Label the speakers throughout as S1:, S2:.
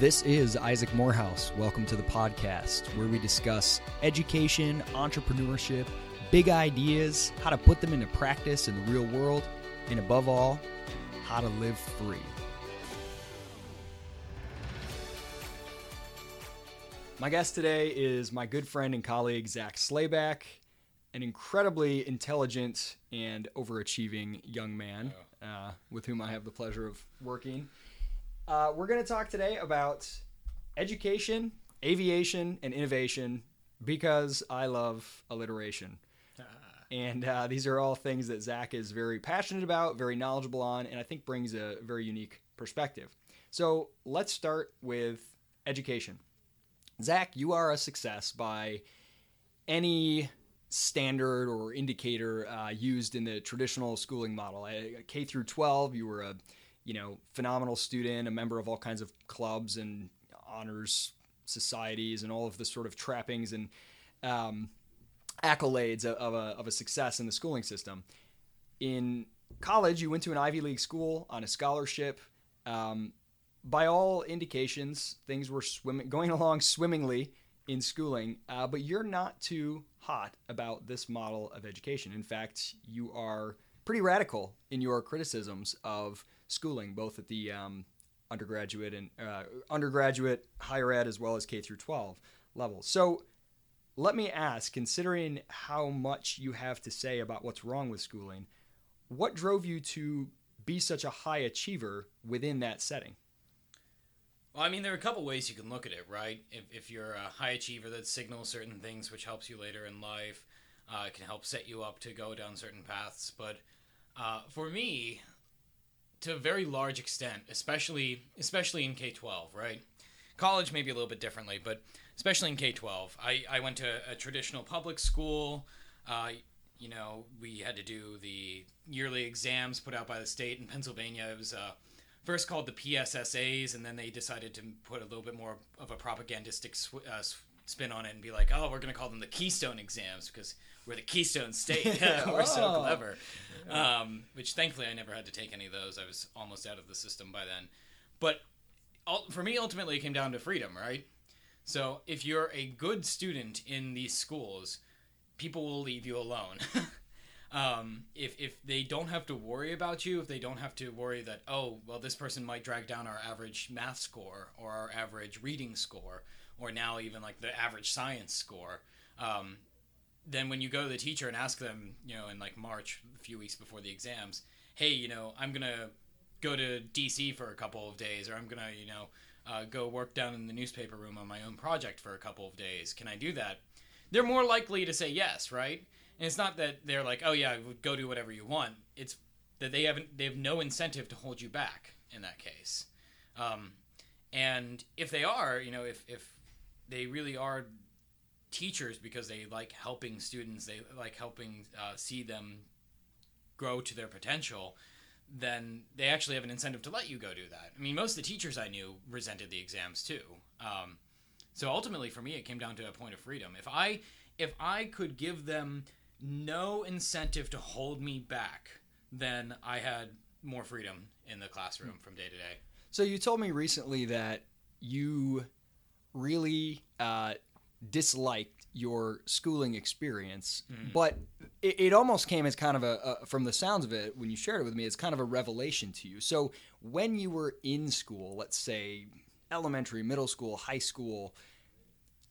S1: This is Isaac Morehouse. Welcome to the podcast where we discuss education, entrepreneurship, big ideas, how to put them into practice in the real world, and above all, how to live free. My guest today is my good friend and colleague, Zak Slayback, an incredibly intelligent and overachieving young man uh, with whom I have the pleasure of working. Uh, we're going to talk today about education, aviation, and innovation because I love alliteration. And uh, these are all things that Zak is very passionate about, very knowledgeable on, and I think brings a very unique perspective. So let's start with education. Zak, you are a success by any standard or indicator uh, used in the traditional schooling model. K through 12, you were a you know phenomenal student, a member of all kinds of clubs and honors societies, and all of the sort of trappings and um, accolades of, a, of a success in the schooling system. In college, you went to an Ivy League school on a scholarship. Um, by all indications, things were swimming, going along swimmingly in schooling, uh, but you're not too hot about this model of education. In fact, you are pretty radical in your criticisms of schooling, both at the um, undergraduate and uh, undergraduate, higher ed, as well as K through 12 level. So, let me ask, considering how much you have to say about what's wrong with schooling, what drove you to be such a high achiever within that setting?
S2: Well, I mean, there are a couple ways you can look at it, right? If, if you're a high achiever that signals certain things, which helps you later in life, uh, it can help set you up to go down certain paths. But uh, for me, to a very large extent, especially especially in K twelve, right? College maybe a little bit differently, but especially in K twelve, I, I went to a traditional public school. Uh, you know, we had to do the yearly exams put out by the state in Pennsylvania. It was uh, first called the PSSAs, and then they decided to put a little bit more of a propagandistic sw- uh, spin on it and be like, oh, we're going to call them the Keystone exams because we're the Keystone State. we're so
S1: Oh.
S2: clever. Um, which thankfully I never had to take any of those. I was almost out of the system by then. But for me, ultimately, it came down to freedom, right? So if you're a good student in these schools, people will leave you alone. um, if, if they don't have to worry about you, if they don't have to worry that, oh, well, this person might drag down our average math score or our average reading score, or now even like the average science score, um, then when you go to the teacher and ask them, you know, in like March, a few weeks before the exams, hey, you know, I'm to go to DC for a couple of days, or I'm to, you know, uh, go work down in the newspaper room on my own project for a couple of days. Can I do that? They're more likely to say yes, right? And it's not that they're like, oh yeah, go do whatever you want. It's that they haven't, they have no incentive to hold you back in that case. Um, and if they are, you know, if if they really are teachers because they like helping students, they like helping uh, see them grow to their potential, then they actually have an incentive to let you go do that. I mean, most of the teachers I knew resented the exams too. Um, so ultimately, for me, it came down to a point of freedom. If I if I could give them no incentive to hold me back, then I had more freedom in the classroom from day to day.
S1: So you told me recently that you really uh, disliked your schooling experience, but it, it almost came as kind of a, a, from the sounds of it, when you shared it with me, it's kind of a revelation to you. So when you were in school, let's say elementary, middle school, high school,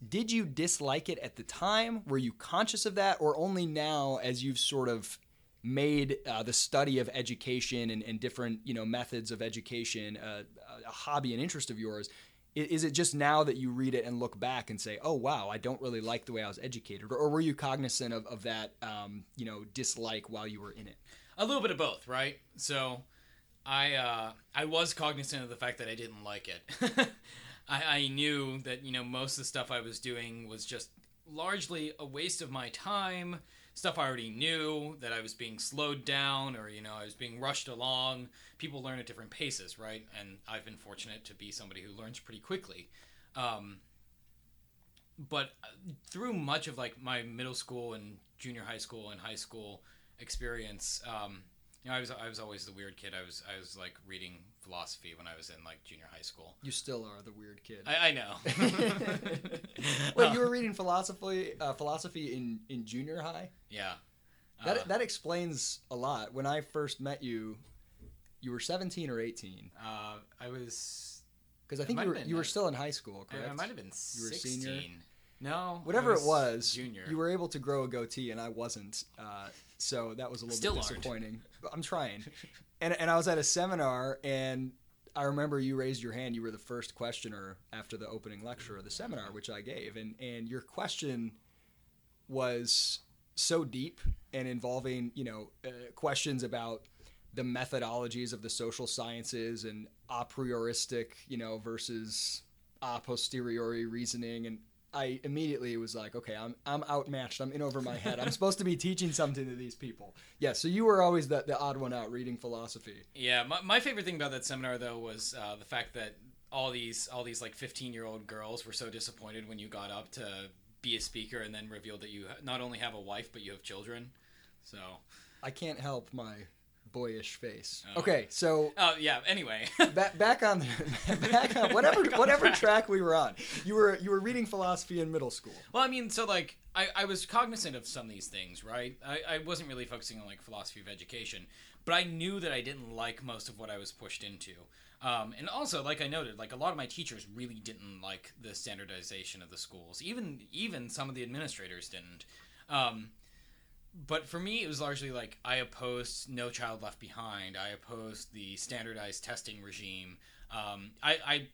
S1: did you dislike it at the time? Were you conscious of that, or only now as you've sort of made uh, the study of education and, and different you know methods of education uh, a hobby and interest of yours? Is it just now that you read it and look back and say, "Oh wow, I don't really like the way I was educated," or, or were you cognizant of, of that um, you know dislike while you were in it?
S2: a little bit of both, right? So, I uh, I was cognizant of the fact that I didn't like it. I, I knew that you know most of the stuff I was doing was just largely a waste of my time. Stuff I already knew that I was being slowed down, or you know I was being rushed along. People learn at different paces, right? And I've been fortunate to be somebody who learns pretty quickly. Um, but uh, through much of like my middle school and junior high school and high school experience, um, You know, I was I was always the weird kid. I was I was like reading philosophy when I was in like junior high school.
S1: You still are the weird kid.
S2: I, I know.
S1: Wait, you were reading philosophy uh, philosophy in in junior high?
S2: yeah.
S1: That
S2: Uh,
S1: that explains a lot. When I first met you, you were 17 or 18
S2: uh, I was.
S1: because I think you were you were still in high school, correct?
S2: I might have been
S1: You were senior?
S2: No.
S1: Whatever it was,
S2: Junior.
S1: you were able to grow a goatee and I wasn't. Uh, so that was a little
S2: Still
S1: bit disappointing. But I'm trying. and and I was at a seminar and I remember you raised your hand. You were the first questioner after the opening lecture of the seminar, which I gave, and and your question was so deep and involving you know uh, questions about the methodologies of the social sciences and a prioristic you know versus a posteriori reasoning and I immediately was like, okay, I'm I'm outmatched. I'm in over my head. I'm supposed to be teaching something to these people. Yeah, so you were always the, the odd one out reading philosophy.
S2: Yeah, my, my favorite thing about that seminar though was uh, the fact that all these all these like 15 year old girls were so disappointed when you got up to be a speaker and then revealed that you not only have a wife but you have children. So,
S1: I can't help my boyish face.
S2: Oh.
S1: Okay, so
S2: oh yeah. Anyway,
S1: back back on back on whatever
S2: Back on
S1: whatever
S2: track.
S1: track we were on. You were you were reading philosophy in middle school.
S2: well, I mean, so like I, I was cognizant of some of these things, right? I, I wasn't really focusing on like philosophy of education, but I knew that I didn't like most of what I was pushed into. Um, and also, like I noted, like a lot of my teachers really didn't like the standardization of the schools. Even even some of the administrators didn't. Um, but for me, it was largely like I opposed No Child Left Behind. I opposed the standardized testing regime. Um, I, I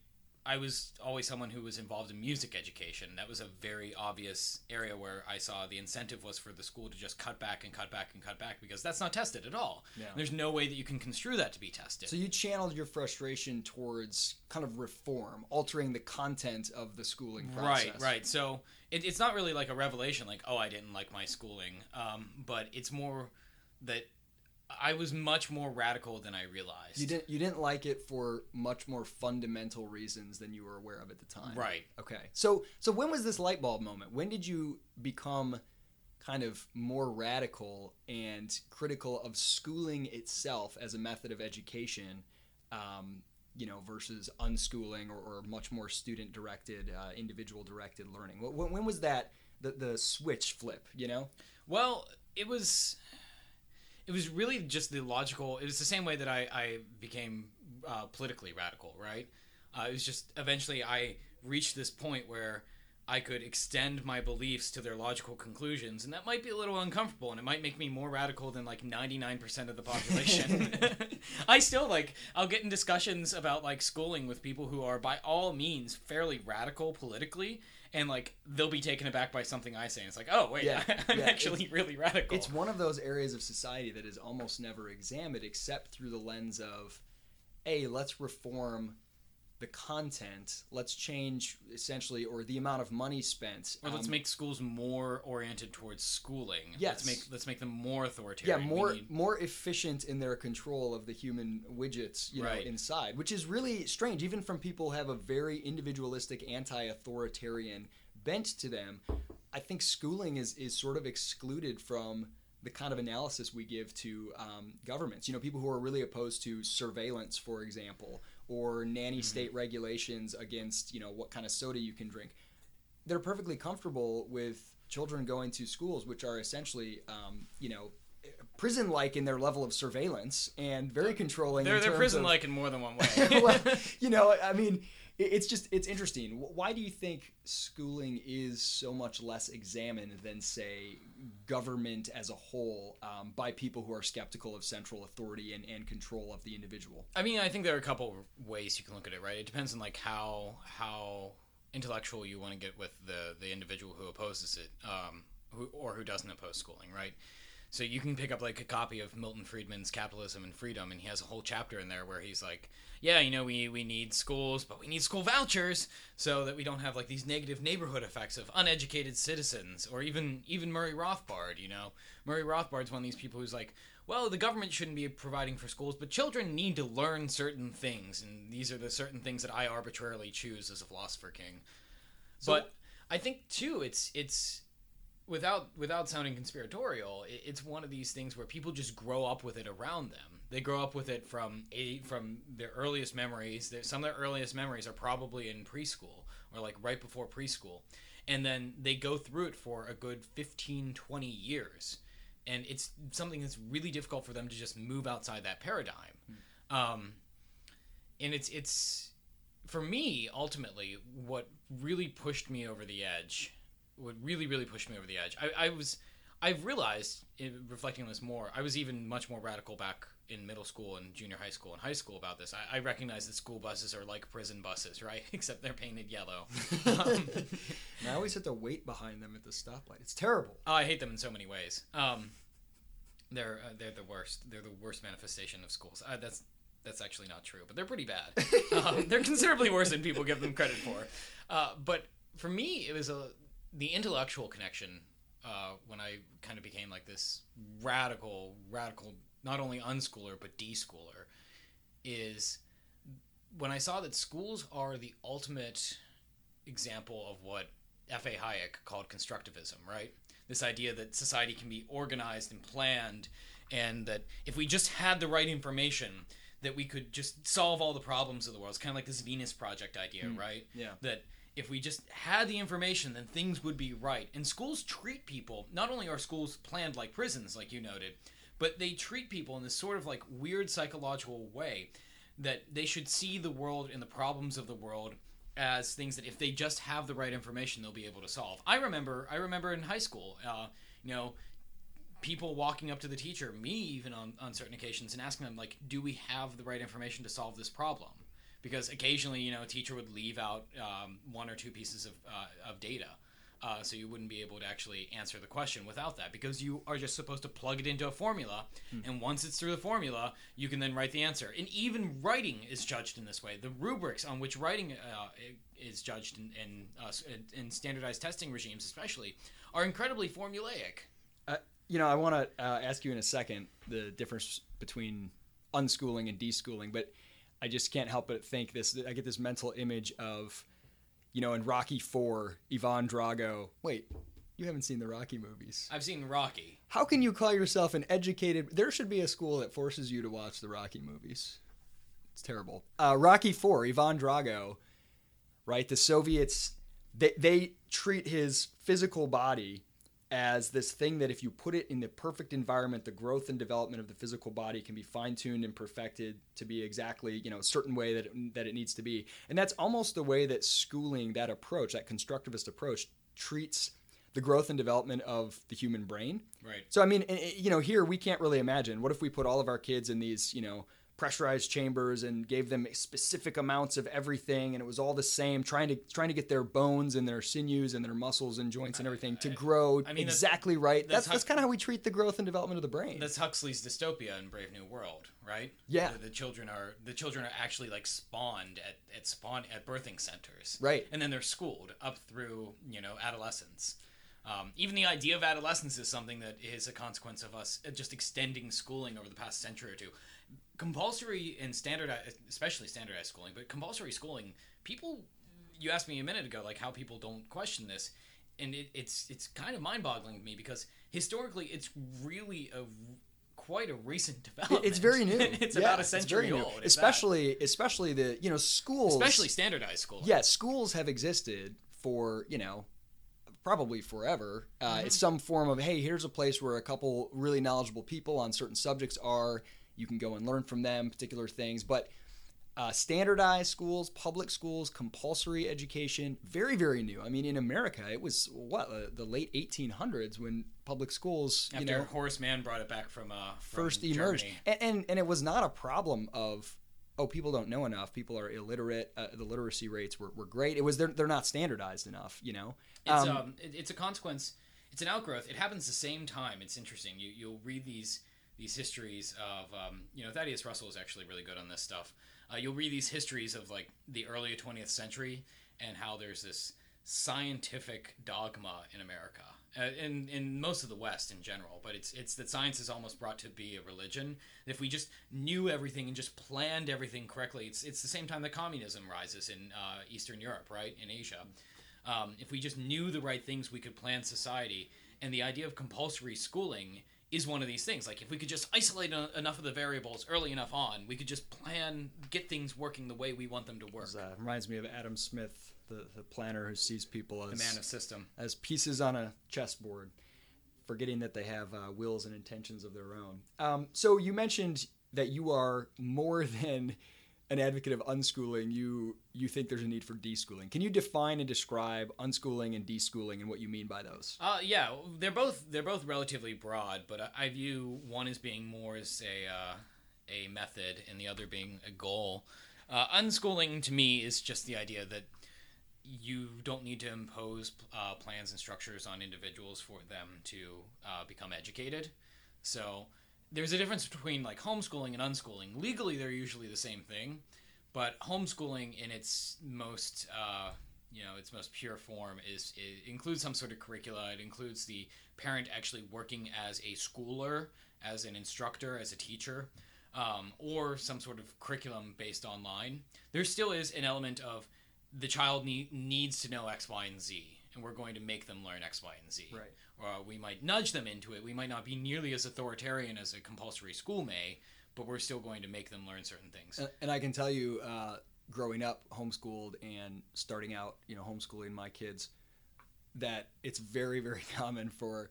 S2: I was always someone who was involved in music education. That was a very obvious area where I saw the incentive was for the school to just cut back and cut back and cut back because that's not tested at all.
S1: Yeah.
S2: There's no way that you can construe that to be tested.
S1: So you channeled your frustration towards kind of reform, altering the content of the schooling process.
S2: Right, right. So it, it's not really like a revelation, like oh, I didn't like my schooling, um, but it's more that I was much more radical than I realized.
S1: You didn't you didn't like it for much more fundamental reasons than you were aware of at the time.
S2: Right.
S1: Okay. So so when was this light bulb moment? When did you become kind of more radical and critical of schooling itself as a method of education? Um, you know, versus unschooling or, or much more student directed, uh, individual directed learning. When, when was that the, the switch flip? You know,
S2: Well, it was it was really just the logical. It was the same way that I I became uh, politically radical, right? Uh, it was just eventually I reached this point where I could extend my beliefs to their logical conclusions, and that might be a little uncomfortable, and it might make me more radical than like ninety nine percent of the population. I still like I'll get in discussions about like schooling with people who are by all means fairly radical politically. And like they'll be taken aback by something I say, and it's like, oh wait,
S1: Yeah,
S2: I'm
S1: yeah,
S2: actually really radical.
S1: It's one of those areas of society that is almost never examined except through the lens of, A, let's reform the content, let's change essentially, or the amount of money spent.
S2: Or let's
S1: Um,
S2: make schools more oriented towards schooling.
S1: Yes.
S2: Let's make let's make them more
S1: yeah,
S2: authoritarian. We
S1: more
S2: need-
S1: more efficient in their control of the human widgets, you know, inside, which is really strange, even from people who have a very individualistic, anti-authoritarian bent to them. I think schooling is is sort of excluded from the kind of analysis we give to um, governments. You know, people who are really opposed to surveillance, for example, or nanny state regulations against you know what kind of soda you can drink. They're perfectly comfortable with children going to schools, which are essentially, um, you know, prison-like in their level of surveillance and very controlling.
S2: they're they're prison like in more than one way.
S1: well, you know, I mean, it's just it's interesting. Why do you think schooling is so much less examined than, say, government as a whole um, by people who are skeptical of central authority and, and control of the individual?
S2: I mean, I think there are a couple ways you can look at it, right? It depends on like how how intellectual you want to get with the the individual who opposes it, um, who, or who doesn't oppose schooling, right? So you can pick up like a copy of Milton Friedman's Capitalism and Freedom, and he has a whole chapter in there where he's like, "Yeah, you know, we we need schools, but we need school vouchers so that we don't have like these negative neighborhood effects of uneducated citizens." Or even even Murray Rothbard, you know, Murray Rothbard's one of these people who's like, "Well, the government shouldn't be providing for schools, but children need to learn certain things, and these are the certain things that I arbitrarily choose as a philosopher king."
S1: So-
S2: but I think too, it's it's without without sounding conspiratorial, it, it's one of these things where people just grow up with it around them. They grow up with it from a from their earliest memories. Their- Some of their earliest memories are probably in preschool or like right before preschool, and then they go through it for a good 15, 20 years, and it's something that's really difficult for them to just move outside that paradigm. Um, and it's it's for me ultimately what really pushed me over the edge what really really pushed me over the edge i, I was i've realized in reflecting on this more i was even much more radical back in middle school and junior high school and high school about this i, I recognize that school buses are like prison buses right except they're painted yellow um,
S1: I always have to wait behind them at the stoplight. It's terrible.
S2: Oh, I hate them in so many ways. Um, they're uh, they're the worst. They're the worst manifestation of schools. Uh, that's that's actually not true, but they're pretty bad. um, they're considerably worse than people give them credit for. Uh, but for me, it was a the intellectual connection uh, when I kind of became like this radical, radical, not only unschooler but deschooler, is when I saw that schools are the ultimate example of what F.A. Hayek called constructivism, right? This idea that society can be organized and planned, and that if we just had the right information, that we could just solve all the problems of the world. It's kind of like this Venus Project idea, right?
S1: yeah.
S2: That if we just had the information, then things would be right. And schools treat people, not only are schools planned like prisons, like you noted, but they treat people in this sort of like weird psychological way that they should see the world and the problems of the world as things that if they just have the right information they'll be able to solve i remember i remember in high school uh, you know people walking up to the teacher me even on, on certain occasions and asking them like do we have the right information to solve this problem because occasionally you know a teacher would leave out um, one or two pieces of, uh, of data uh, so you wouldn't be able to actually answer the question without that because you are just supposed to plug it into a formula. And once it's through the formula you can then write the answer. And even writing is judged in this way. The rubrics on which writing uh, is judged in, in, uh, in standardized testing regimes especially are incredibly formulaic.
S1: Uh, you know, I want to uh, ask you in a second the difference between unschooling and deschooling, but I just can't help but think this. I get this mental image of, you know, in Rocky Four, Ivan Drago. Wait, you haven't seen the Rocky movies.
S2: i've seen rocky
S1: How can you call yourself an educated? There should be a school that forces you to watch the Rocky movies. It's terrible. Uh, Rocky Four, Ivan Drago, right? The Soviets they they treat his physical body as this thing that if you put it in the perfect environment, the growth and development of the physical body can be fine tuned and perfected to be exactly you know a certain way that it, that it needs to be. And that's almost the way that schooling, that approach, that constructivist approach, treats the growth and development of the human brain.
S2: right
S1: So I mean, you know, here we can't really imagine. What if we put all of our kids in these, you know, pressurized chambers and gave them specific amounts of everything, and it was all the same, trying to trying to get their bones and their sinews and their muscles and joints and everything to grow
S2: I mean, that's-
S1: exactly right.
S2: that's
S1: That's that's, kind of how we treat the growth and development of the brain.
S2: That's Huxley's dystopia in Brave New World, right?
S1: Yeah.
S2: The, the children are the children are actually like spawned at, at spawn at birthing centers.
S1: Right.
S2: And then they're schooled up through, you know, adolescence. Um, even the idea of adolescence is something that is a consequence of us just extending schooling over the past century or two. Compulsory and standardized, especially standardized schooling, but compulsory schooling, people, you asked me a minute ago, like how people don't question this, and it, it's it's kind of mind-boggling to me because historically, it's really a quite a recent development.
S1: it's very new.
S2: it's
S1: Yeah,
S2: about a century old,
S1: especially especially the you know schools,
S2: especially standardized schooling.
S1: yeah, schools have existed for you know probably forever. Uh,
S2: Mm-hmm.
S1: It's some form of hey, here's a place where a couple really knowledgeable people on certain subjects are. You can go and learn from them particular things, but. Uh, standardized schools, public schools, compulsory education, very, very new. I mean, in America, it was what uh, the late 1800s when public schools,
S2: After
S1: you know,
S2: Horace Mann brought it back from uh from
S1: first emerged, and, and and it was not a problem of oh people don't know enough, people are illiterate. Uh, the literacy rates were, were great. It was they're they're not standardized enough, you know.
S2: It's
S1: Um,
S2: um, it, it's a consequence. It's an outgrowth. It happens the same time. It's interesting. You you'll read these these histories of um, you know Thaddeus Russell is actually really good on this stuff. Uh, you'll read these histories of like the early 20th century and how there's this scientific dogma in America. Uh, in in most of the West in general, but it's it's that science is almost brought to be a religion. If we just knew everything and just planned everything correctly, it's it's the same time that communism rises in uh, Eastern Europe, right, in Asia. Um, if we just knew the right things, we could plan society. And the idea of compulsory schooling is one of these things. Like if we could just isolate a, enough of the variables early enough on, we could just plan, get things working the way we want them to work.
S1: Uh, reminds me of Adam Smith, the, the planner who sees people as
S2: the man of system.
S1: as pieces on a chessboard, forgetting that they have uh, wills and intentions of their own. Um, so you mentioned that you are more than an advocate of unschooling. You you think there's a need for deschooling. Can you define and describe unschooling and deschooling and what you mean by those?
S2: Uh, yeah, they're both they're both relatively broad, but I, view one as being more as a uh, a method, and the other being a goal. Uh, unschooling to me is just the idea that you don't need to impose uh, plans and structures on individuals for them to uh, become educated. So there's a difference between like homeschooling and unschooling. Legally, they're usually the same thing, but homeschooling in its most uh, you know its most pure form is it includes some sort of curricula. It includes the parent actually working as a schooler, as an instructor, as a teacher. Um, or some sort of curriculum based online, there still is an element of the child need, needs to know X, Y, and Z, and we're going to make them learn X, Y, and Z.
S1: Right.
S2: Or we might nudge them into it. We might not be nearly as authoritarian as a compulsory school may, but we're still going to make them learn certain things.
S1: And- And I can tell you, uh, growing up homeschooled and starting out, you know, homeschooling my kids, that it's very, very common for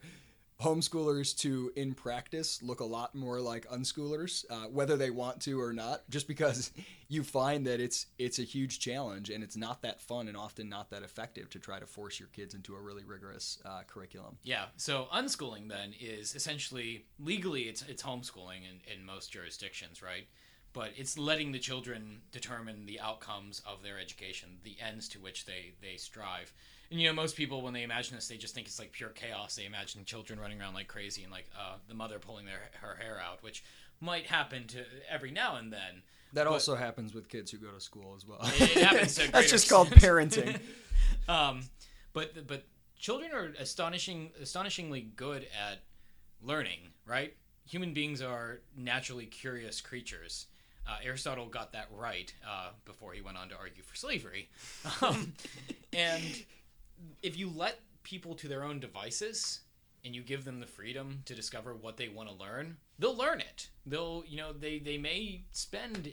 S1: homeschoolers to, in practice, look a lot more like unschoolers, uh, whether they want to or not. Just because you find that it's it's a huge challenge and it's not that fun and often not that effective to try to force your kids into a really rigorous uh, curriculum.
S2: Yeah. So unschooling then is essentially legally it's it's homeschooling in, in most jurisdictions, right? But it's letting the children determine the outcomes of their education, the ends to which they they strive. And you know, most people when they imagine this, they just think it's like pure chaos. They imagine children running around like crazy and like uh, the mother pulling their her hair out, which might happen to every now and then.
S1: That
S2: But-
S1: also happens with kids who go to school as well.
S2: It happens to
S1: That's just called parenting.
S2: um, but but children are astonishing astonishingly good at learning, right? Human beings are naturally curious creatures. Uh, Aristotle got that right uh, before he went on to argue for slavery. Um, and if you let people to their own devices and you give them the freedom to discover what they want to learn, they'll learn it. They'll, you know, they, they may spend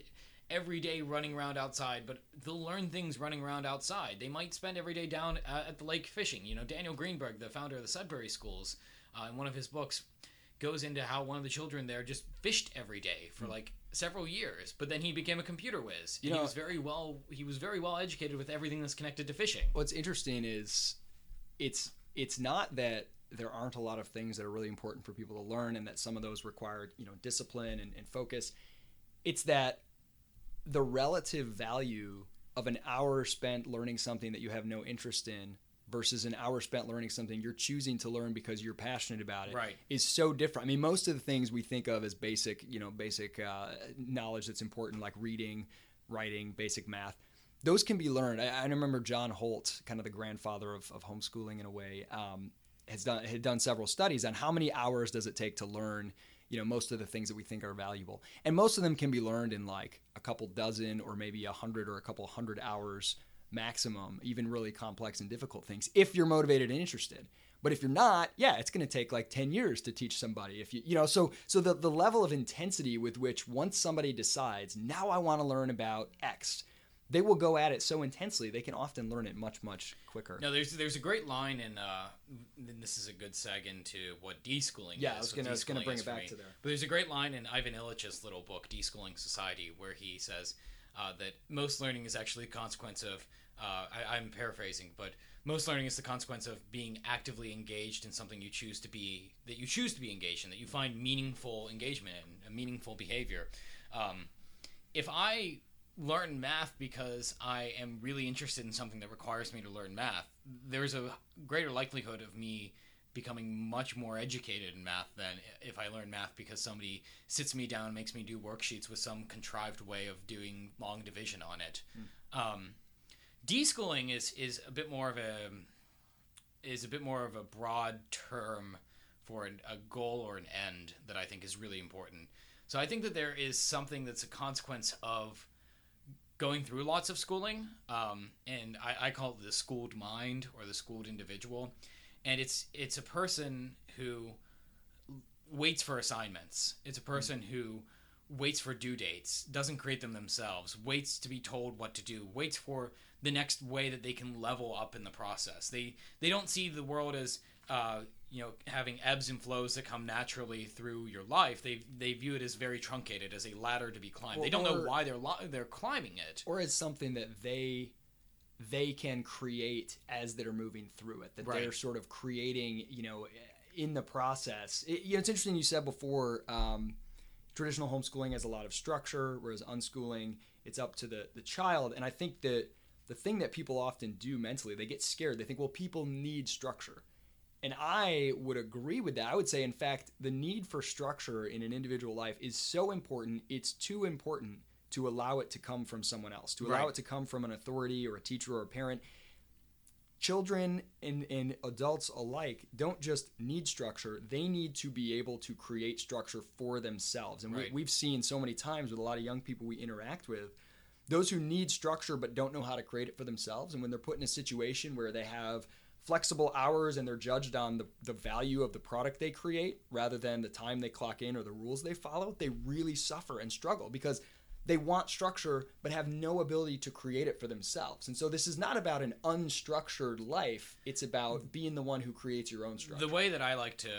S2: every day running around outside, but they'll learn things running around outside. They might spend every day down uh, at the lake fishing. You know, Daniel Greenberg, the founder of the Sudbury Schools, uh, in one of his books, goes into how one of the children there just fished every day for like several years, but then he became a computer whiz.
S1: You
S2: And he was very well he was very well educated with everything that's connected to fishing.
S1: What's interesting is it's it's not that there aren't a lot of things that are really important for people to learn and that some of those require you know discipline and, and focus it's that the relative value of an hour spent learning something that you have no interest in versus an hour spent learning something you're choosing to learn because you're passionate about it
S2: Right.
S1: is so different. I mean, most of the things we think of as basic, you know, basic uh, knowledge that's important, like reading, writing, basic math, those can be learned. I, I remember John Holt, kind of the grandfather of, of homeschooling in a way, um, has done had done several studies on how many hours does it take to learn. You know, most of the things that we think are valuable, and most of them can be learned in like a couple dozen or maybe a hundred or a couple hundred hours maximum, even really complex and difficult things, if you're motivated and interested. But if you're not, yeah, it's going to take like 10 years to teach somebody. If you, you know, so so the the level of intensity with which once somebody decides, now I want to learn about X, they will go at it so intensely they can often learn it much much quicker.
S2: No, there's there's a great line in uh, and this is a good seg into what deschooling
S1: Yeah,
S2: is.
S1: I was gonna- I was gonna bring it back to there.
S2: But there's a great line in Ivan Illich's little book, Deschooling Society, where he says uh, that most learning is actually a consequence of. Uh, I, I'm paraphrasing, but most learning is the consequence of being actively engaged in something you choose to be that you choose to be engaged in, that you find meaningful engagement in, a meaningful behavior. Um, if I learn math because I am really interested in something that requires me to learn math, there's a greater likelihood of me becoming much more educated in math than if I learn math because somebody sits me down and makes me do worksheets with some contrived way of doing long division on it. Um, deschooling is is a bit more of a is a bit more of a broad term for an, a goal or an end that I think is really important. So I think that there is something that's a consequence of going through lots of schooling, um, and I, I call it the schooled mind or the schooled individual. And it's it's a person who waits for assignments. It's a person who waits for due dates, doesn't create them themselves, waits to be told what to do, waits for the next way that they can level up in the process. They they don't see the world as uh, you know having ebbs and flows that come naturally through your life. They they view it as very truncated, as a ladder to be climbed. they don't know why they're li- they're climbing it.
S1: or as something that they they can create as they're moving through it that
S2: Right.
S1: they're sort of creating you know in the process it, you know it's interesting you said before um, traditional homeschooling has a lot of structure whereas unschooling it's up to the the child and i think that the thing that people often do mentally they get scared they think well people need structure and I would agree with that. I would say, in fact, the need for structure in an individual life is so important. It's too important to allow it to come from someone else, to allow
S2: Right.
S1: it to come from an authority or a teacher or a parent. Children and, and adults alike don't just need structure, they need to be able to create structure for themselves. And
S2: Right.
S1: we, we've seen so many times with a lot of young people we interact with those who need structure but don't know how to create it for themselves and when they're put in a situation where they have flexible hours and they're judged on the, the value of the product they create rather than the time they clock in or the rules they follow they really suffer and struggle because they want structure but have no ability to create it for themselves and so this is not about an unstructured life it's about being the one who creates your own structure
S2: The way that I like to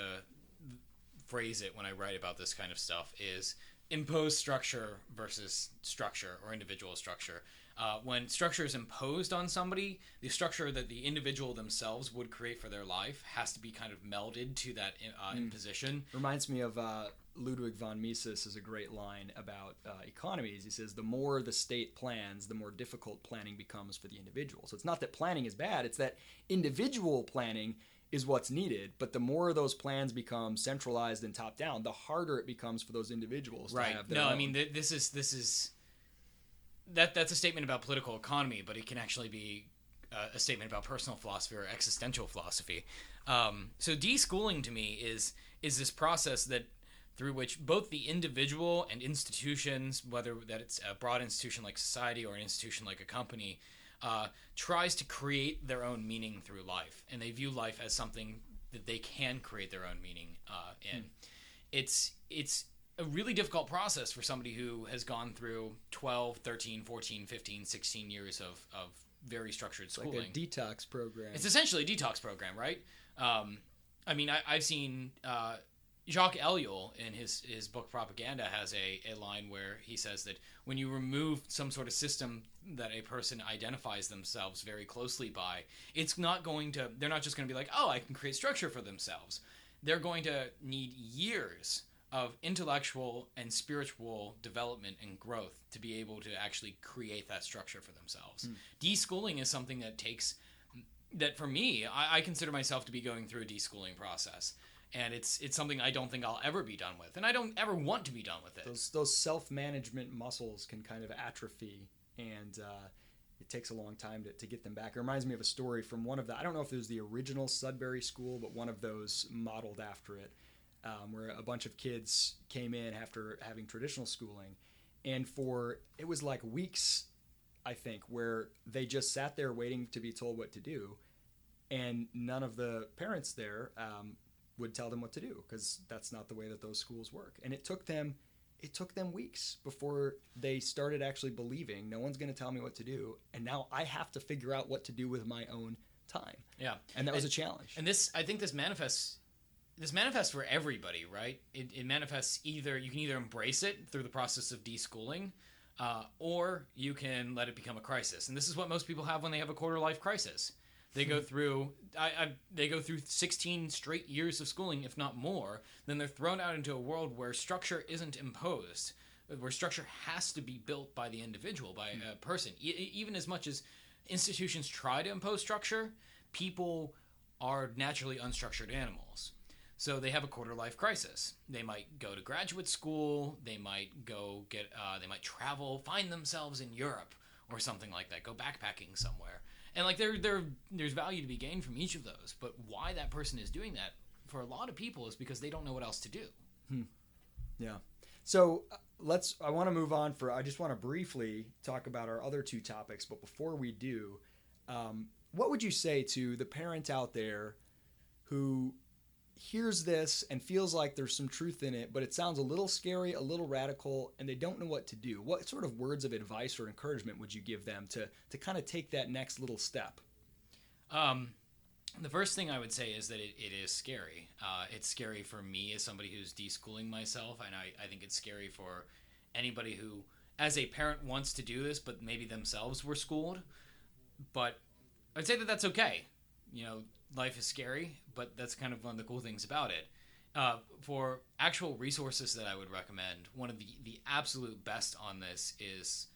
S2: phrase it when I write about this kind of stuff is imposed structure versus structure or individual structure. Uh, when structure is imposed on somebody, the structure that the individual themselves would create for their life has to be kind of melded to that uh, imposition.
S1: reminds me of uh, Ludwig von Mises has a great line about uh, economies. He says the more the state plans, the more difficult planning becomes for the individual. So it's not that planning is bad; it's that individual planning is what's needed. But the more those plans become centralized and top down, the harder it becomes for those individuals to
S2: right
S1: have their
S2: no i mean th- this is this is that that's a statement about political economy but it can actually be uh, a statement about personal philosophy or existential philosophy um, so deschooling to me is is this process that through which both the individual and institutions whether that it's a broad institution like society or an institution like a company uh, tries to create their own meaning through life and they view life as something that they can create their own meaning uh, in it's it's a really difficult process for somebody who has gone through 12 13 14 15 16 years of, of very structured schooling.
S1: like a detox program.
S2: it's essentially a detox program right um, i mean I, i've seen uh, jacques ellul in his, his book propaganda has a, a line where he says that when you remove some sort of system that a person identifies themselves very closely by it's not going to they're not just going to be like oh i can create structure for themselves they're going to need years of intellectual and spiritual development and growth to be able to actually create that structure for themselves. Hmm. Deschooling is something that takes that for me, I, I consider myself to be going through a deschooling process. And it's it's something I don't think I'll ever be done with. And I don't ever want to be done with it.
S1: those those self management muscles can kind of atrophy, and uh, it takes a long time to, to get them back. It reminds me of a story from one of the I don't know if it was the original Sudbury School, but one of those modeled after it, um, where a bunch of kids came in after having traditional schooling, and for it was like weeks, I think, where they just sat there waiting to be told what to do, and none of the parents there um, would tell them what to do because that's not the way that those schools work. And it took them it took them weeks before they started actually believing no one's going to tell me what to do and now I have to figure out what to do with my own time.
S2: yeah.
S1: And that was a challenge.
S2: And this, I think, this manifests. This manifests for everybody, right? It, it manifests either you can either embrace it through the process of deschooling, uh, or you can let it become a crisis. And this is what most people have when they have a quarter life crisis. They go through, I, I, they go through 16 straight years of schooling, if not more. Then they're thrown out into a world where structure isn't imposed, where structure has to be built by the individual, by a person. E- even as much as institutions try to impose structure, people are naturally unstructured animals. So they have a quarter life crisis. They might go to graduate school. They might go get. Uh, they might travel, find themselves in Europe or something like that. Go backpacking somewhere, and like there, there, there's value to be gained from each of those. But why that person is doing that for a lot of people is because they don't know what else to do.
S1: Yeah. So uh, let's. I want to move on for. I just want to briefly talk about our other two topics, but before we do, um, what would you say to the parent out there who hears this and feels like there's some truth in it, but it sounds a little scary, a little radical, and they don't know what to do. What sort of words of advice or encouragement would you give them to to kind of take that next little step?
S2: Um, the first thing I would say is that it, it is scary. Uh, it's scary for me as somebody who's deschooling myself, and I, I think it's scary for anybody who, as a parent, wants to do this, but maybe themselves were schooled. But I'd say that that's okay. You know, life is scary, but that's kind of one of the cool things about it. Uh, for actual resources that I would recommend, one of the, the absolute best on this is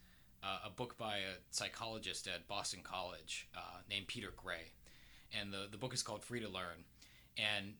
S2: uh, a book by a psychologist at Boston College uh, named Peter Gray. And the, the book is called Free to Learn. And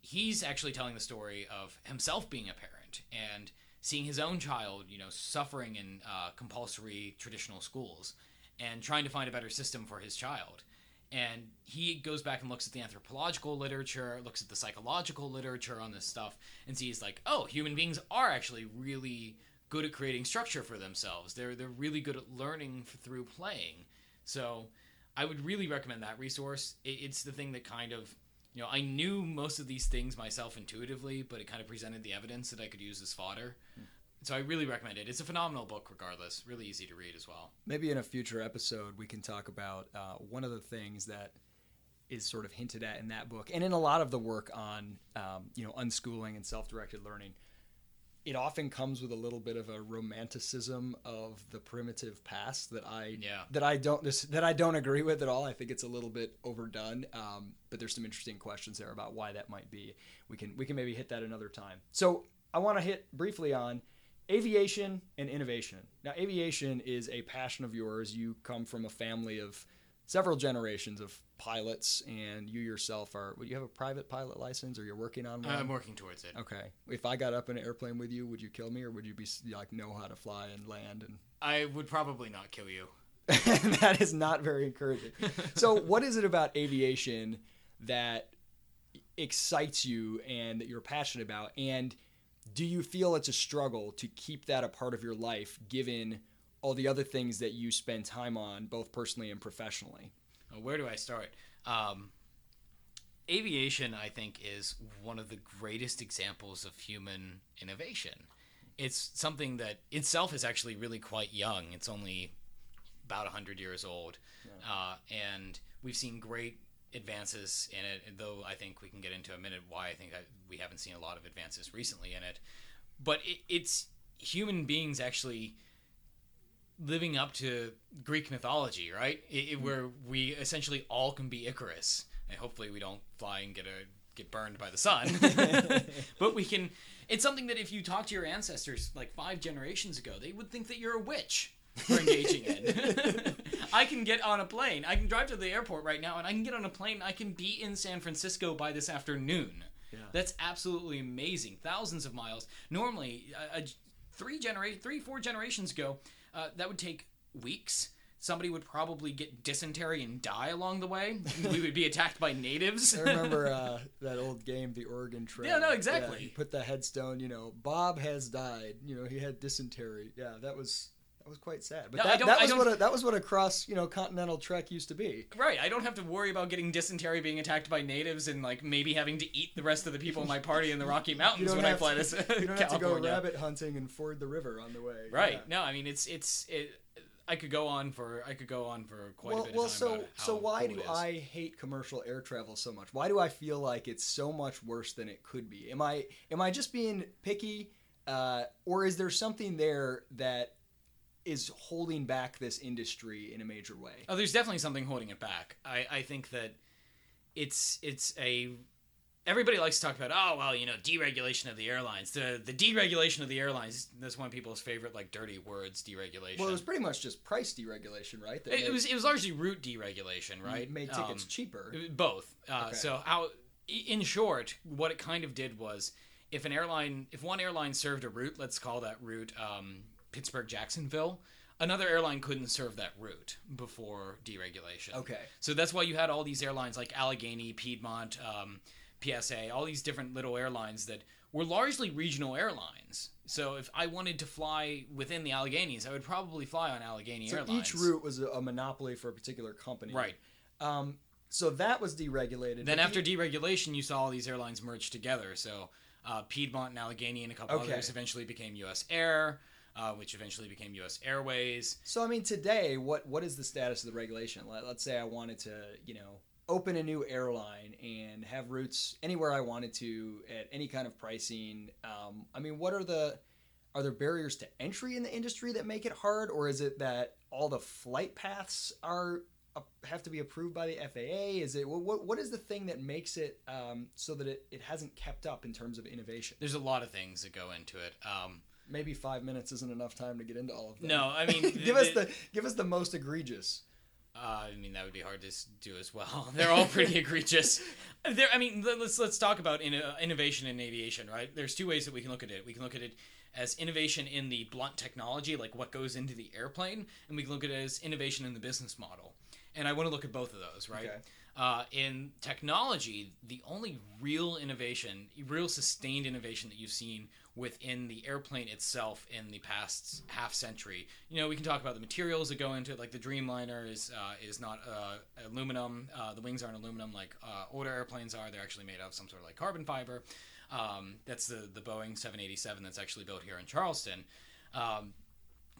S2: he's actually telling the story of himself being a parent and seeing his own child, you know, suffering in uh, compulsory traditional schools and trying to find a better system for his child and he goes back and looks at the anthropological literature looks at the psychological literature on this stuff and sees like oh human beings are actually really good at creating structure for themselves. They're they're really good at learning through playing. So i would really recommend that resource. It, it's the thing that kind of you know i knew most of these things myself intuitively but it kind of presented the evidence that i could use as fodder. Hmm. So I really recommend it. It's a phenomenal book, regardless. Really easy to read as well.
S1: Maybe in a future episode, we can talk about uh, one of the things that is sort of hinted at in that book, and in a lot of the work on um, you know unschooling and self-directed learning. It often comes with a little bit of a romanticism of the primitive past that I
S2: yeah.
S1: that I don't that I don't agree with at all. I think it's a little bit overdone. Um, but there's some interesting questions there about why that might be. We can we can maybe hit that another time. So I want to hit briefly on aviation and innovation. Now, aviation is a passion of yours. You come from a family of several generations of pilots, and you yourself are. Would you have a private pilot license, or you're working on one?
S2: I'm working towards it.
S1: Okay. If I got up in an airplane with you, would you kill me, or would you be like know how to fly and land? And
S2: I would probably not kill you.
S1: that is not very encouraging. so, what is it about aviation that excites you and that you're passionate about? And do you feel it's a struggle to keep that a part of your life given all the other things that you spend time on both personally and professionally?
S2: Well, where do i start? Um, aviation i think is one of the greatest examples of human innovation. It's something that itself is actually really quite young. It's only about 100 years old. Yeah. uh, and we've seen great advances in it, though I think we can get into a minute why I think I, we haven't seen a lot of advances recently in it. But it, it's human beings actually living up to Greek mythology, right? It, it, mm-hmm. where we essentially all can be Icarus, and hopefully we don't fly and get a get burned by the sun. but we can. It's something that if you talk to your ancestors like five generations ago, they would think that you're a witch for engaging in. I can get on a plane. I can drive to the airport right now, and I can get on a plane. I can be in San Francisco by this afternoon. Yeah. That's absolutely amazing. Thousands of miles. Normally, uh, three generation, three four generations ago, uh, that would take weeks. Somebody would probably get dysentery and die along the way. we would be attacked by natives.
S1: I remember uh, that old game, the Oregon Trail.
S2: Yeah, no, exactly.
S1: Yeah, put the headstone. You know, Bob has died. You know, he had dysentery. Yeah, that was that was quite sad. But no, that, that was what a, that was what a cross you know continental trek used to be.
S2: Right. I don't have to worry about getting dysentery, being attacked by natives, and like maybe having to eat the rest of the people in my party in the Rocky Mountains when I fly to,
S1: to You don't California. have to go rabbit hunting and ford the river on the way.
S2: Right. Yeah. No, I mean it's it's it. I could go on for I could go on for quite
S1: well,
S2: a bit.
S1: Well,
S2: so
S1: so why cool do I hate commercial air travel so much? Why do I feel like it's so much worse than it could be? Am I am I just being picky, uh, or is there something there that is holding back this industry in a major way.
S2: Oh, there's definitely something holding it back. I, I think that it's it's a everybody likes to talk about oh well you know deregulation of the airlines the the deregulation of the airlines that's one of people's favorite like dirty words deregulation
S1: well it was pretty much just price deregulation right
S2: it, it, was it was largely route deregulation right
S1: made tickets um, cheaper
S2: both uh, okay. so how in short what it kind of did was if an airline if one airline served a route let's call that route um, Pittsburgh Jacksonville, another airline couldn't serve that route before deregulation.
S1: Okay.
S2: So that's why you had all these airlines like Allegheny, Piedmont, um, PSA, all these different little airlines that were largely regional airlines. So if I wanted to fly within the Alleghenies, I would probably fly on Allegheny
S1: so
S2: Airlines.
S1: Each route was a monopoly for a particular company.
S2: Right.
S1: Um, So that was deregulated.
S2: Then after deregulation, you saw all these airlines merge together. So uh, Piedmont and Allegheny and a couple
S1: Okay.
S2: others eventually became U.S. Air, uh, which eventually became U.S. Airways.
S1: So I mean, today, what what is the status of the regulation? Let, let's say I wanted to, you know, open a new airline and have routes anywhere I wanted to at any kind of pricing. Um, I mean, what are the are there barriers to entry in the industry that make it hard, or is it that all the flight paths are have to be approved by the FAA? Is it what what is the thing that makes it um, so that it, it hasn't kept up in terms of innovation?
S2: There's a lot of things that go into it. Um,
S1: Maybe five minutes isn't enough time to get into all of them.
S2: no, I mean,
S1: give us the give us the most egregious.
S2: Uh, I mean, that would be hard to do as well. They're all pretty egregious. There, I mean, let- let's let's talk about in, innovation in aviation, right? There's two ways that we can look at it. We can look at it as innovation in the blunt technology, like what goes into the airplane, and we can look at it as innovation in the business model. And I want to look at both of those, right?
S1: Okay.
S2: Uh, in technology, the only real innovation, real sustained innovation that you've seen within the airplane itself in the past half century, you know, we can talk about the materials that go into it. Like the Dreamliner is uh, is not uh, aluminum. Uh, the wings aren't aluminum like uh, older airplanes are. They're actually made of some sort of like carbon fiber. Um, that's the the Boeing 787 that's actually built here in Charleston. Um,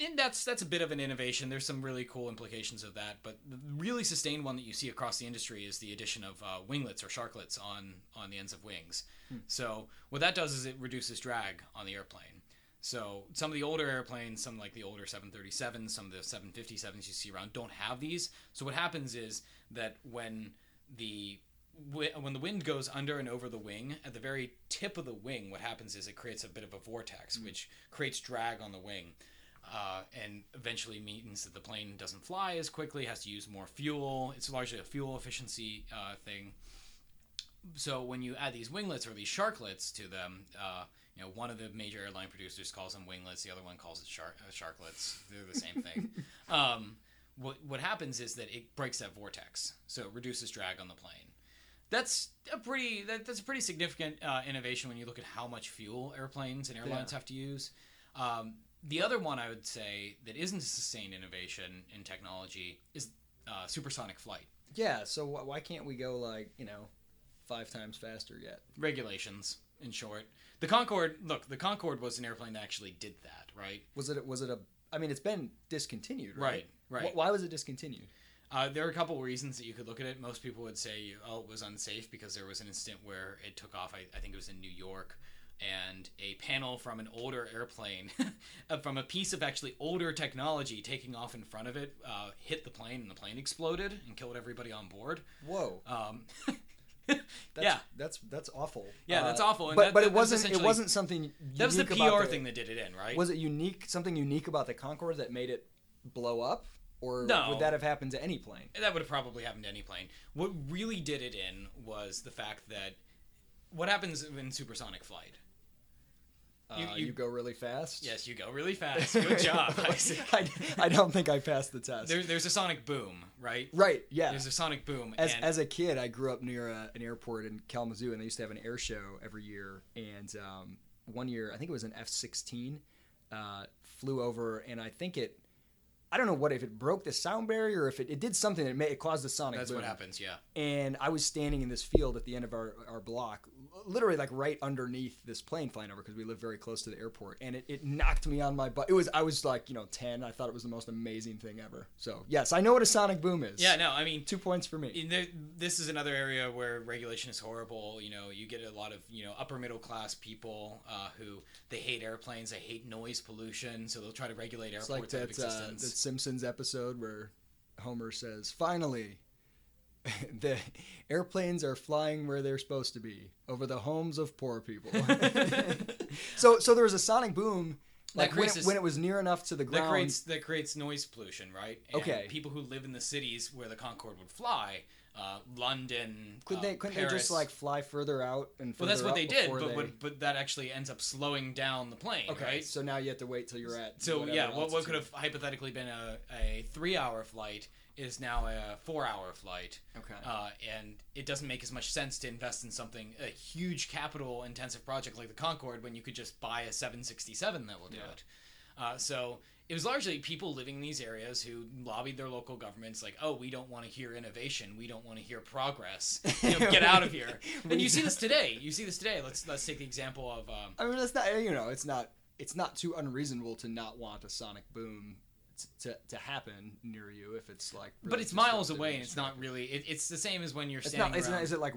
S2: and that's that's a bit of an innovation. There's some really cool implications of that, but the really sustained one that you see across the industry is the addition of uh, winglets or sharklets on on the ends of wings. So what that does is it reduces drag on the airplane. So some of the older airplanes, some like the older 737s, some of the 757s you see around don't have these. So what happens is that when the when the wind goes under and over the wing, at the very tip of the wing, what happens is it creates a bit of a vortex, which creates drag on the wing, uh, and eventually means that the plane doesn't fly as quickly, has to use more fuel. It's largely a fuel efficiency uh, thing. So when you add these winglets or these sharklets to them, uh, you know, one of the major airline producers calls them winglets, the other one calls it shark uh, sharklets. They're the same thing. um, what what happens is that it breaks that vortex, so it reduces drag on the plane. That's a pretty that, that's a pretty significant uh, innovation when you look at how much fuel airplanes and airlines
S1: Yeah.
S2: have to use. Um, the other one I would say that isn't a sustained innovation in technology is uh, supersonic flight
S1: Yeah, so wh- why can't we go like you know five times faster yet?
S2: regulations. In short, the Concorde. Look, the Concorde was an airplane that actually did that, right?
S1: Was it was it a? I mean, it's been discontinued, right?
S2: Right, right.
S1: Wh- Why was it discontinued?
S2: Uh, there are a couple reasons that you could look at it. Most people would say, oh, it was unsafe because there was an incident where it took off. I, I think it was in New York, and a panel from an older airplane, uh, from a piece of actually older technology taking off in front of it, uh, hit the plane, and the plane exploded and killed everybody on board.
S1: Whoa.
S2: Um,
S1: That's,
S2: yeah,
S1: that's that's awful.
S2: Yeah, that's
S1: Uh,
S2: awful, and
S1: But
S2: that-
S1: but
S2: that-
S1: it wasn't it wasn't something.
S2: that was the PR thing that did it in, right?
S1: Was it unique? Something unique about the Concorde that made it blow up, or
S2: No.
S1: would that have happened to any plane?
S2: That would have probably happened to any plane. What really did it in was the fact that what happens in supersonic flight.
S1: Uh,
S2: You-
S1: you, go really fast.
S2: Yes, you go really fast. Good job.
S1: I, I don't think I passed the test.
S2: There, there's a sonic boom, right?
S1: right. Yeah.
S2: There's a sonic boom.
S1: As,
S2: and
S1: as a kid, I grew up near a, an airport in Kalamazoo, and they used to have an air show every year. And um, one year, I think it was an F 16, uh, flew over, and I think it, I don't know what, if it broke the sound barrier or if it, it did something that made, it caused the sonic
S2: that's
S1: boom.
S2: what happens, yeah.
S1: And I was standing in this field at the end of our, our block, literally like right underneath this plane flying over because we live very close to the airport. And it, it knocked me on my butt. It was, I was like, you know, 10. I thought it was the most amazing thing ever. So, yes, I know what a sonic boom is.
S2: Yeah, no, I mean,
S1: Two points for me.
S2: there, this is another area where regulation is horrible. You know, you get a lot of you know upper middle class people uh, who they hate airplanes, they hate noise pollution, so they'll try to regulate
S1: It's like
S2: airports out of
S1: that, uh, that. Simpsons episode where Homer says, "Finally, the airplanes are flying where they're supposed to be, over the homes of poor people." so, so there was a sonic boom, like when it, when it was near enough to the
S2: that
S1: ground.
S2: creates that creates noise pollution, right? And
S1: Okay.
S2: People who live in the cities where the Concorde would fly, uh, London,
S1: Couldn't
S2: uh,
S1: they? Couldn't
S2: Paris.
S1: they just like fly further out and?
S2: Well, that's what they did, but,
S1: they-
S2: but but that actually ends up slowing down the plane,
S1: okay,
S2: right?
S1: so now you have to wait till you're at.
S2: So yeah, what, what could have hypothetically been a, a three hour flight is now a four hour flight.
S1: Okay.
S2: Uh, and it doesn't make as much sense to invest in something a huge capital intensive project like the Concorde when you could just buy a 767 that will do
S1: Yeah.
S2: it. Uh, so it was largely people living in these areas who lobbied their local governments, like, "Oh, we don't want to hear innovation. We don't want to hear progress. You know, get out of here." And you see this today. You see this today. Let's let's take the example of. Um,
S1: I mean, it's not you know, it's not it's not too unreasonable to not want a sonic boom to, to happen near you if it's like.
S2: but it's miles away,
S1: and
S2: it's not really. It, it's the same as when you're
S1: It's
S2: standing
S1: not. It's
S2: around.
S1: not. Is it like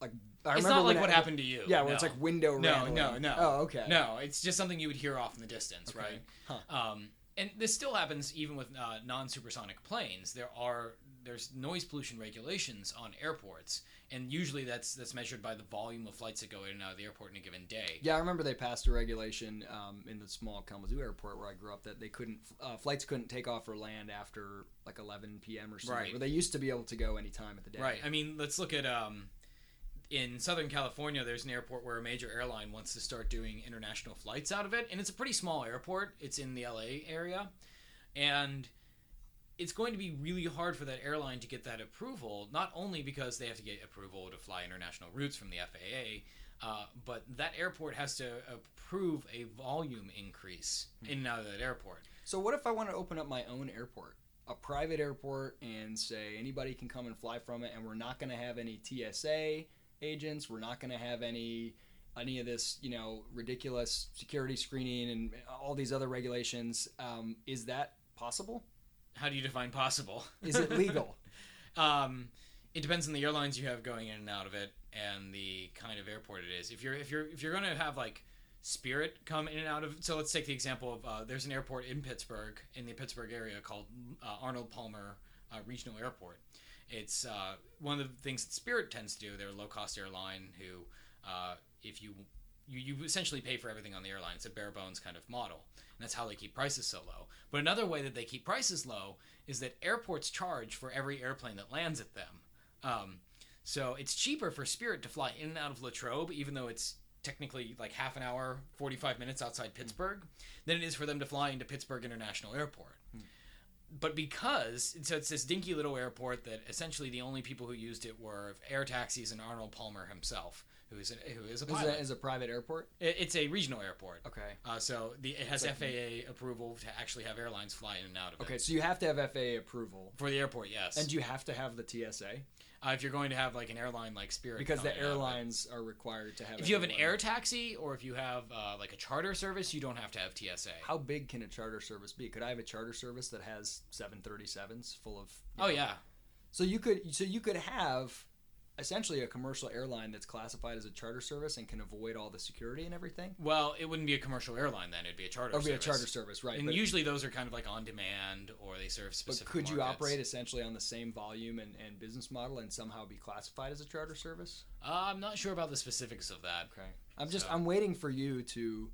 S1: like? I
S2: it's not like what
S1: it-
S2: happened to you.
S1: Yeah, where
S2: no.
S1: it's like window
S2: No,
S1: rattling.
S2: no, no.
S1: Oh, okay.
S2: No, it's just something you would hear off in the distance,
S1: Okay.
S2: right?
S1: Huh.
S2: Um, and this still happens even with uh, non-supersonic planes. There are there's noise pollution regulations on airports, and usually that's that's measured by the volume of flights that go in and out of the airport in a given day.
S1: Yeah, I remember they passed a regulation um, in the small Kalamazoo airport where I grew up that they couldn't uh, flights couldn't take off or land after like 11 p.m. or something.
S2: Right.
S1: Where they used to be able to go any time of the day.
S2: Right. I mean, let's look at um, in Southern California. There's an airport where a major airline wants to start doing international flights out of it, and it's a pretty small airport. It's in the LA area, and it's going to be really hard for that airline to get that approval. Not only because they have to get approval to fly international routes from the FAA. Uh, but that airport has to approve a volume increase in and out of that airport.
S1: So what if I want to open up my own airport, a private airport, and say anybody can come and fly from it, and we're not going to have any TSA agents, we're not going to have any any of this, you know, ridiculous security screening and all these other regulations. Um, is that possible?
S2: How do you define possible?
S1: Is it legal?
S2: Um, it depends on the airlines you have going in and out of it, and the kind of airport it is. If you're if you're if you're going to have like Spirit come in and out of, so let's take the example of uh, there's an airport in Pittsburgh in the Pittsburgh area called uh, Arnold Palmer uh, Regional Airport. It's uh, one of the things that Spirit tends to do. They're a low cost airline who, uh, if you you, you essentially pay for everything on the airline. It's a bare bones kind of model. And that's how they keep prices so low. But another way that they keep prices low is that airports charge for every airplane that lands at them. Um, so it's cheaper for Spirit to fly in and out of Latrobe, even though it's technically like half an hour, 45 minutes outside Pittsburgh, than it is for them to fly into Pittsburgh International Airport. But because so it's this dinky little airport that essentially the only people who used it were air taxis and Arnold Palmer himself, who is a, who is a
S1: Is
S2: pilot.
S1: that is a private airport?
S2: It- It's a regional airport.
S1: Okay.
S2: Uh, so the, it has
S1: like-
S2: FAA approval to actually have airlines fly in and out of it.
S1: Okay, so you have to have FAA approval,
S2: For the airport, yes.
S1: and you have to have the TSA
S2: uh, if you're going to have like an airline like Spirit,
S1: because the
S2: coming out
S1: airlines are required to have.
S2: If you have an air taxi or if you have uh, like a charter service, you don't have to have TSA.
S1: How big can a charter service be? Could I have a charter service that has 737s full of? you
S2: oh
S1: know-
S2: yeah,
S1: So you could so you could have essentially a commercial airline that's classified as a charter service and can avoid all the security and everything.
S2: well, it wouldn't be a commercial airline then; it'd be a charter.
S1: Or be a
S2: service.
S1: charter service, right?
S2: And
S1: But,
S2: usually those are kind of like on demand or they serve specific.
S1: but could you operate essentially on the same volume and, and business model and somehow be classified as a charter service?
S2: Uh, I'm not sure about the specifics of that.
S1: Okay. I'm just
S2: So-
S1: I'm waiting for you to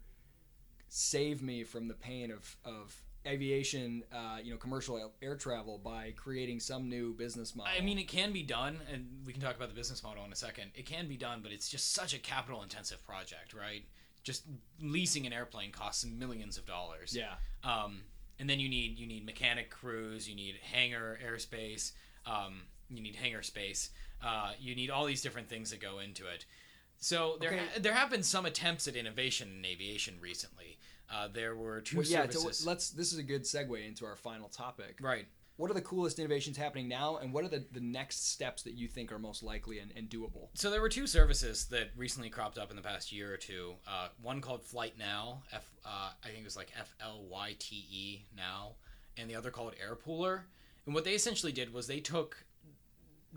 S1: save me from the pain of of aviation, uh, you know, commercial air travel by creating some new business model.
S2: I mean, it can be done, and we can talk about the business model in a second. It can be done, but it's just such a capital intensive project, right? Just leasing an airplane costs millions of dollars.
S1: yeah.
S2: Um, and then you need you need mechanic crews, you need hangar airspace, um, you need hangar space, uh, you need all these different things that go into it. So there
S1: Okay.
S2: ha- there have been some attempts at innovation in aviation recently. Uh, there were two
S1: Well, yeah, so
S2: services.
S1: let's. This is a good segue into our final topic.
S2: right.
S1: What are the coolest innovations happening now, and what are the, the next steps that you think are most likely and, and doable?
S2: So there were two services that recently cropped up in the past year or two. Uh, one called Flytenow, F, uh, I think it was like F L Y T E now, and the other called AirPooler. And what they essentially did was they took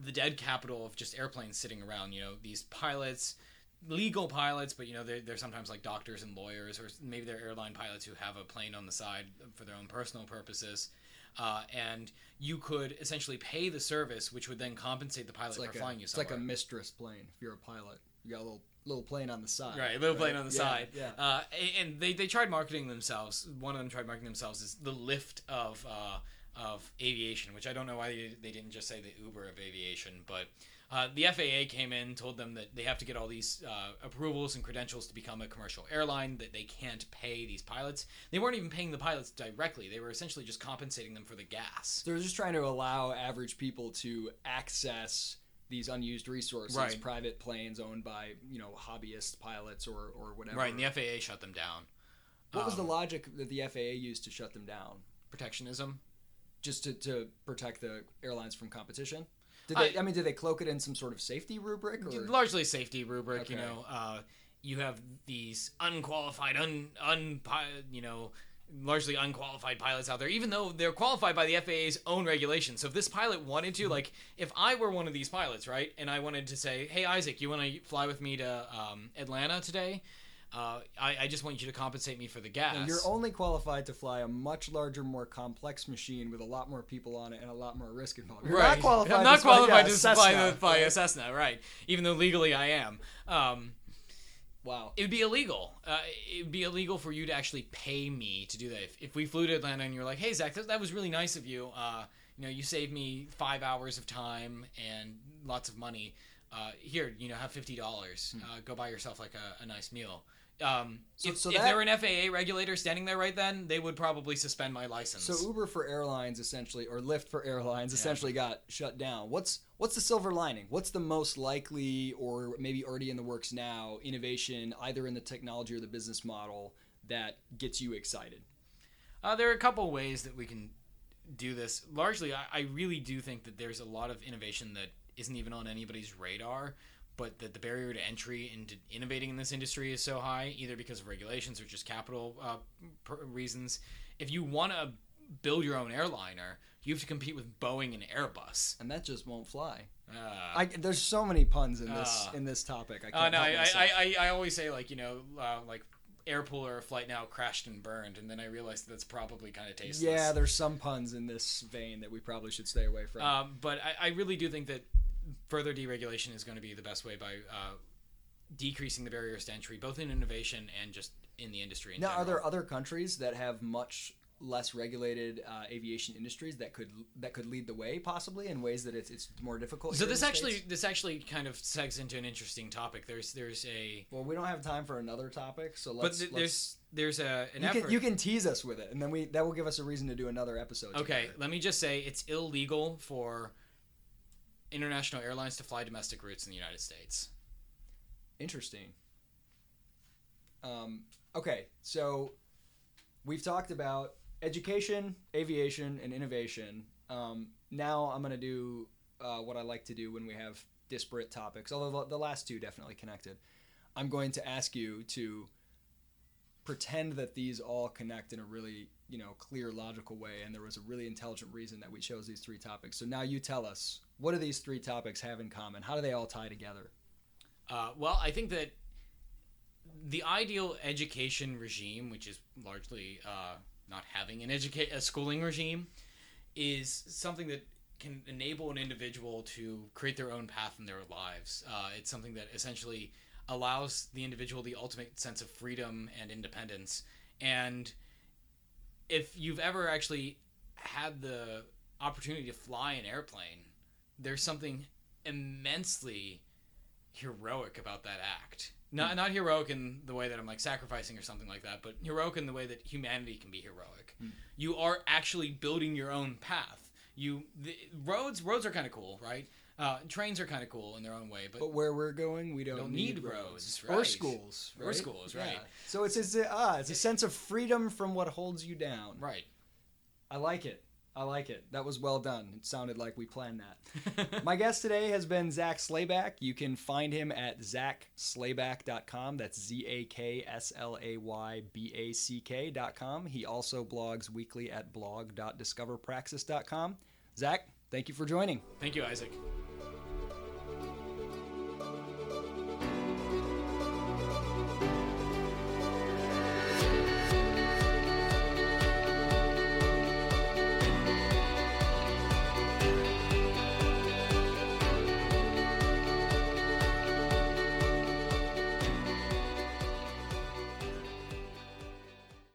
S2: the dead capital of just airplanes sitting around. You know, these pilots, legal pilots, but you know they're, they're sometimes like doctors and lawyers, or maybe they're airline pilots who have a plane on the side for their own personal purposes. Uh, and you could essentially pay the service, which would then compensate the pilot
S1: like
S2: for
S1: a,
S2: flying you Somewhere.
S1: it's like a mistress plane. If you're a pilot, you got a little little plane on the side.
S2: Right, little plane on the
S1: Yeah,
S2: side.
S1: Yeah.
S2: Uh, and they, they tried marketing themselves. One of them tried marketing themselves as the Lyft of uh, of aviation, which I don't know why they, they didn't just say the Uber of aviation. But uh, the FAA came in, told them that they have to get all these uh, approvals and credentials to become a commercial airline. That they can't pay these pilots. They weren't even paying the pilots directly. They were essentially just compensating them for the gas.
S1: They were just trying to allow average people to access these unused resources,
S2: Right.
S1: private planes owned by you know hobbyist pilots or or whatever.
S2: Right, and the FAA shut them down.
S1: What was the
S2: Um,
S1: logic that the FAA used to shut them down?
S2: protectionism.
S1: Just to, to protect the airlines from competition? Did
S2: I-
S1: they, I, mean, did they cloak it in some sort of safety rubric? Or?
S2: largely safety rubric. You know, uh, you have these unqualified, un, un, you know, largely unqualified pilots out there, even though they're qualified by the FAA's own regulations. So if this pilot wanted
S1: Mm-hmm.
S2: to, like, if I were one of these pilots, right, and I wanted to say, "Hey, Isaac, you want to fly with me to um, Atlanta today?" Uh, I, I just want you to compensate me for the gas.
S1: And You're only qualified to fly a much larger, more complex machine with a lot more people on it and a lot more risk involved. You're
S2: right.
S1: not qualified.
S2: I'm not
S1: to
S2: qualified to fly, the, fly a
S1: right?
S2: Cessna, right? Even though legally I am. Um,
S1: Wow.
S2: it would be illegal. Uh, it would be illegal for you to actually pay me to do that. If, if we flew to Atlanta and you're like, "Hey Zak, that, that was really nice of you. Uh, you know, you saved me five hours of time and lots of money. Uh, here, you know, have fifty dollars. Uh, go buy yourself like a, a nice meal." Um,
S1: So-
S2: if,
S1: so
S2: if
S1: that-
S2: there were an FAA regulator standing there right then, they would probably suspend my license.
S1: So Uber for airlines essentially, or Lyft for airlines essentially got shut down. What's what's the silver lining? What's the most likely, or maybe already in the works now, innovation either in the technology or the business model that gets you excited?
S2: Uh, there are a couple ways that we can do this. Largely, I, I really do think that there's a lot of innovation that isn't even on anybody's radar, but that the barrier to entry into innovating in this industry is so high, either because of regulations or just capital uh, reasons. If you want to build your own airliner, you have to compete with Boeing and Airbus.
S1: And that just won't fly.
S2: Uh,
S1: I, there's so many puns in this
S2: Uh,
S1: in this topic. I
S2: Uh,
S1: can't
S2: no, I. I, I, I always say like you know uh, like Airpool or Flytenow crashed and burned, and then I realized that's probably kind of tasteless.
S1: yeah, there's some puns in this vein that we probably should stay away from.
S2: Um, but I, I really do think that further deregulation is going to be the best way by uh, decreasing the barriers to entry, both in innovation and just in the industry. In
S1: now, are there other countries that have much less regulated uh, aviation industries that could that could lead the way, possibly in ways that it's, it's more difficult?
S2: So this actually
S1: States?
S2: this actually kind of segs into an interesting topic. There's there's a
S1: Well, we don't have time for another topic, so
S2: but
S1: let's.
S2: th-
S1: let's
S2: there's there's a an
S1: you
S2: effort.
S1: can you can tease us with it, and then we that will give us a reason to do another episode.
S2: Okay,
S1: together.
S2: let me just say it's illegal for international airlines to fly domestic routes in the United States.
S1: Interesting. Um, okay, so we've talked about education, aviation, and innovation. Um, now I'm going to do uh, what I like to do when we have disparate topics, although the- the last two definitely connected. I'm going to ask you to pretend that these all connect in a really you know clear logical way and there was a really intelligent reason that we chose these three topics so now you tell us what do these three topics have in common how do they all tie together
S2: Uh, well, I think that the ideal education regime, which is largely uh, not having an educate a schooling regime, is something that can enable an individual to create their own path in their lives. Uh, it's something that essentially allows the individual the ultimate sense of freedom and independence. And if you've ever actually had the opportunity to fly an airplane, there's something immensely heroic about that act. Not hmm. not heroic in the way that I'm like sacrificing or something like that, but heroic in the way that humanity can be heroic. Hmm. You are actually building your own path. You the, roads roads are kind of cool, right? Uh, trains are kind of cool in their own way, but,
S1: But where we're going, we don't,
S2: Don't
S1: need,
S2: need
S1: roads,
S2: roads,
S1: or
S2: right.
S1: schools,
S2: Or schools, right.
S1: So it's it's a, ah, it's a sense of freedom from what holds you down.
S2: right.
S1: I like it. I like it. That was well done. It sounded like we planned that. My guest today has been Zak Slayback. You can find him at zakslayback.com. That's Z A K S L A Y B A C K.com. He also blogs weekly at blog.discoverpraxis.com. Zak, thank you for joining.
S2: Thank you, Isaac.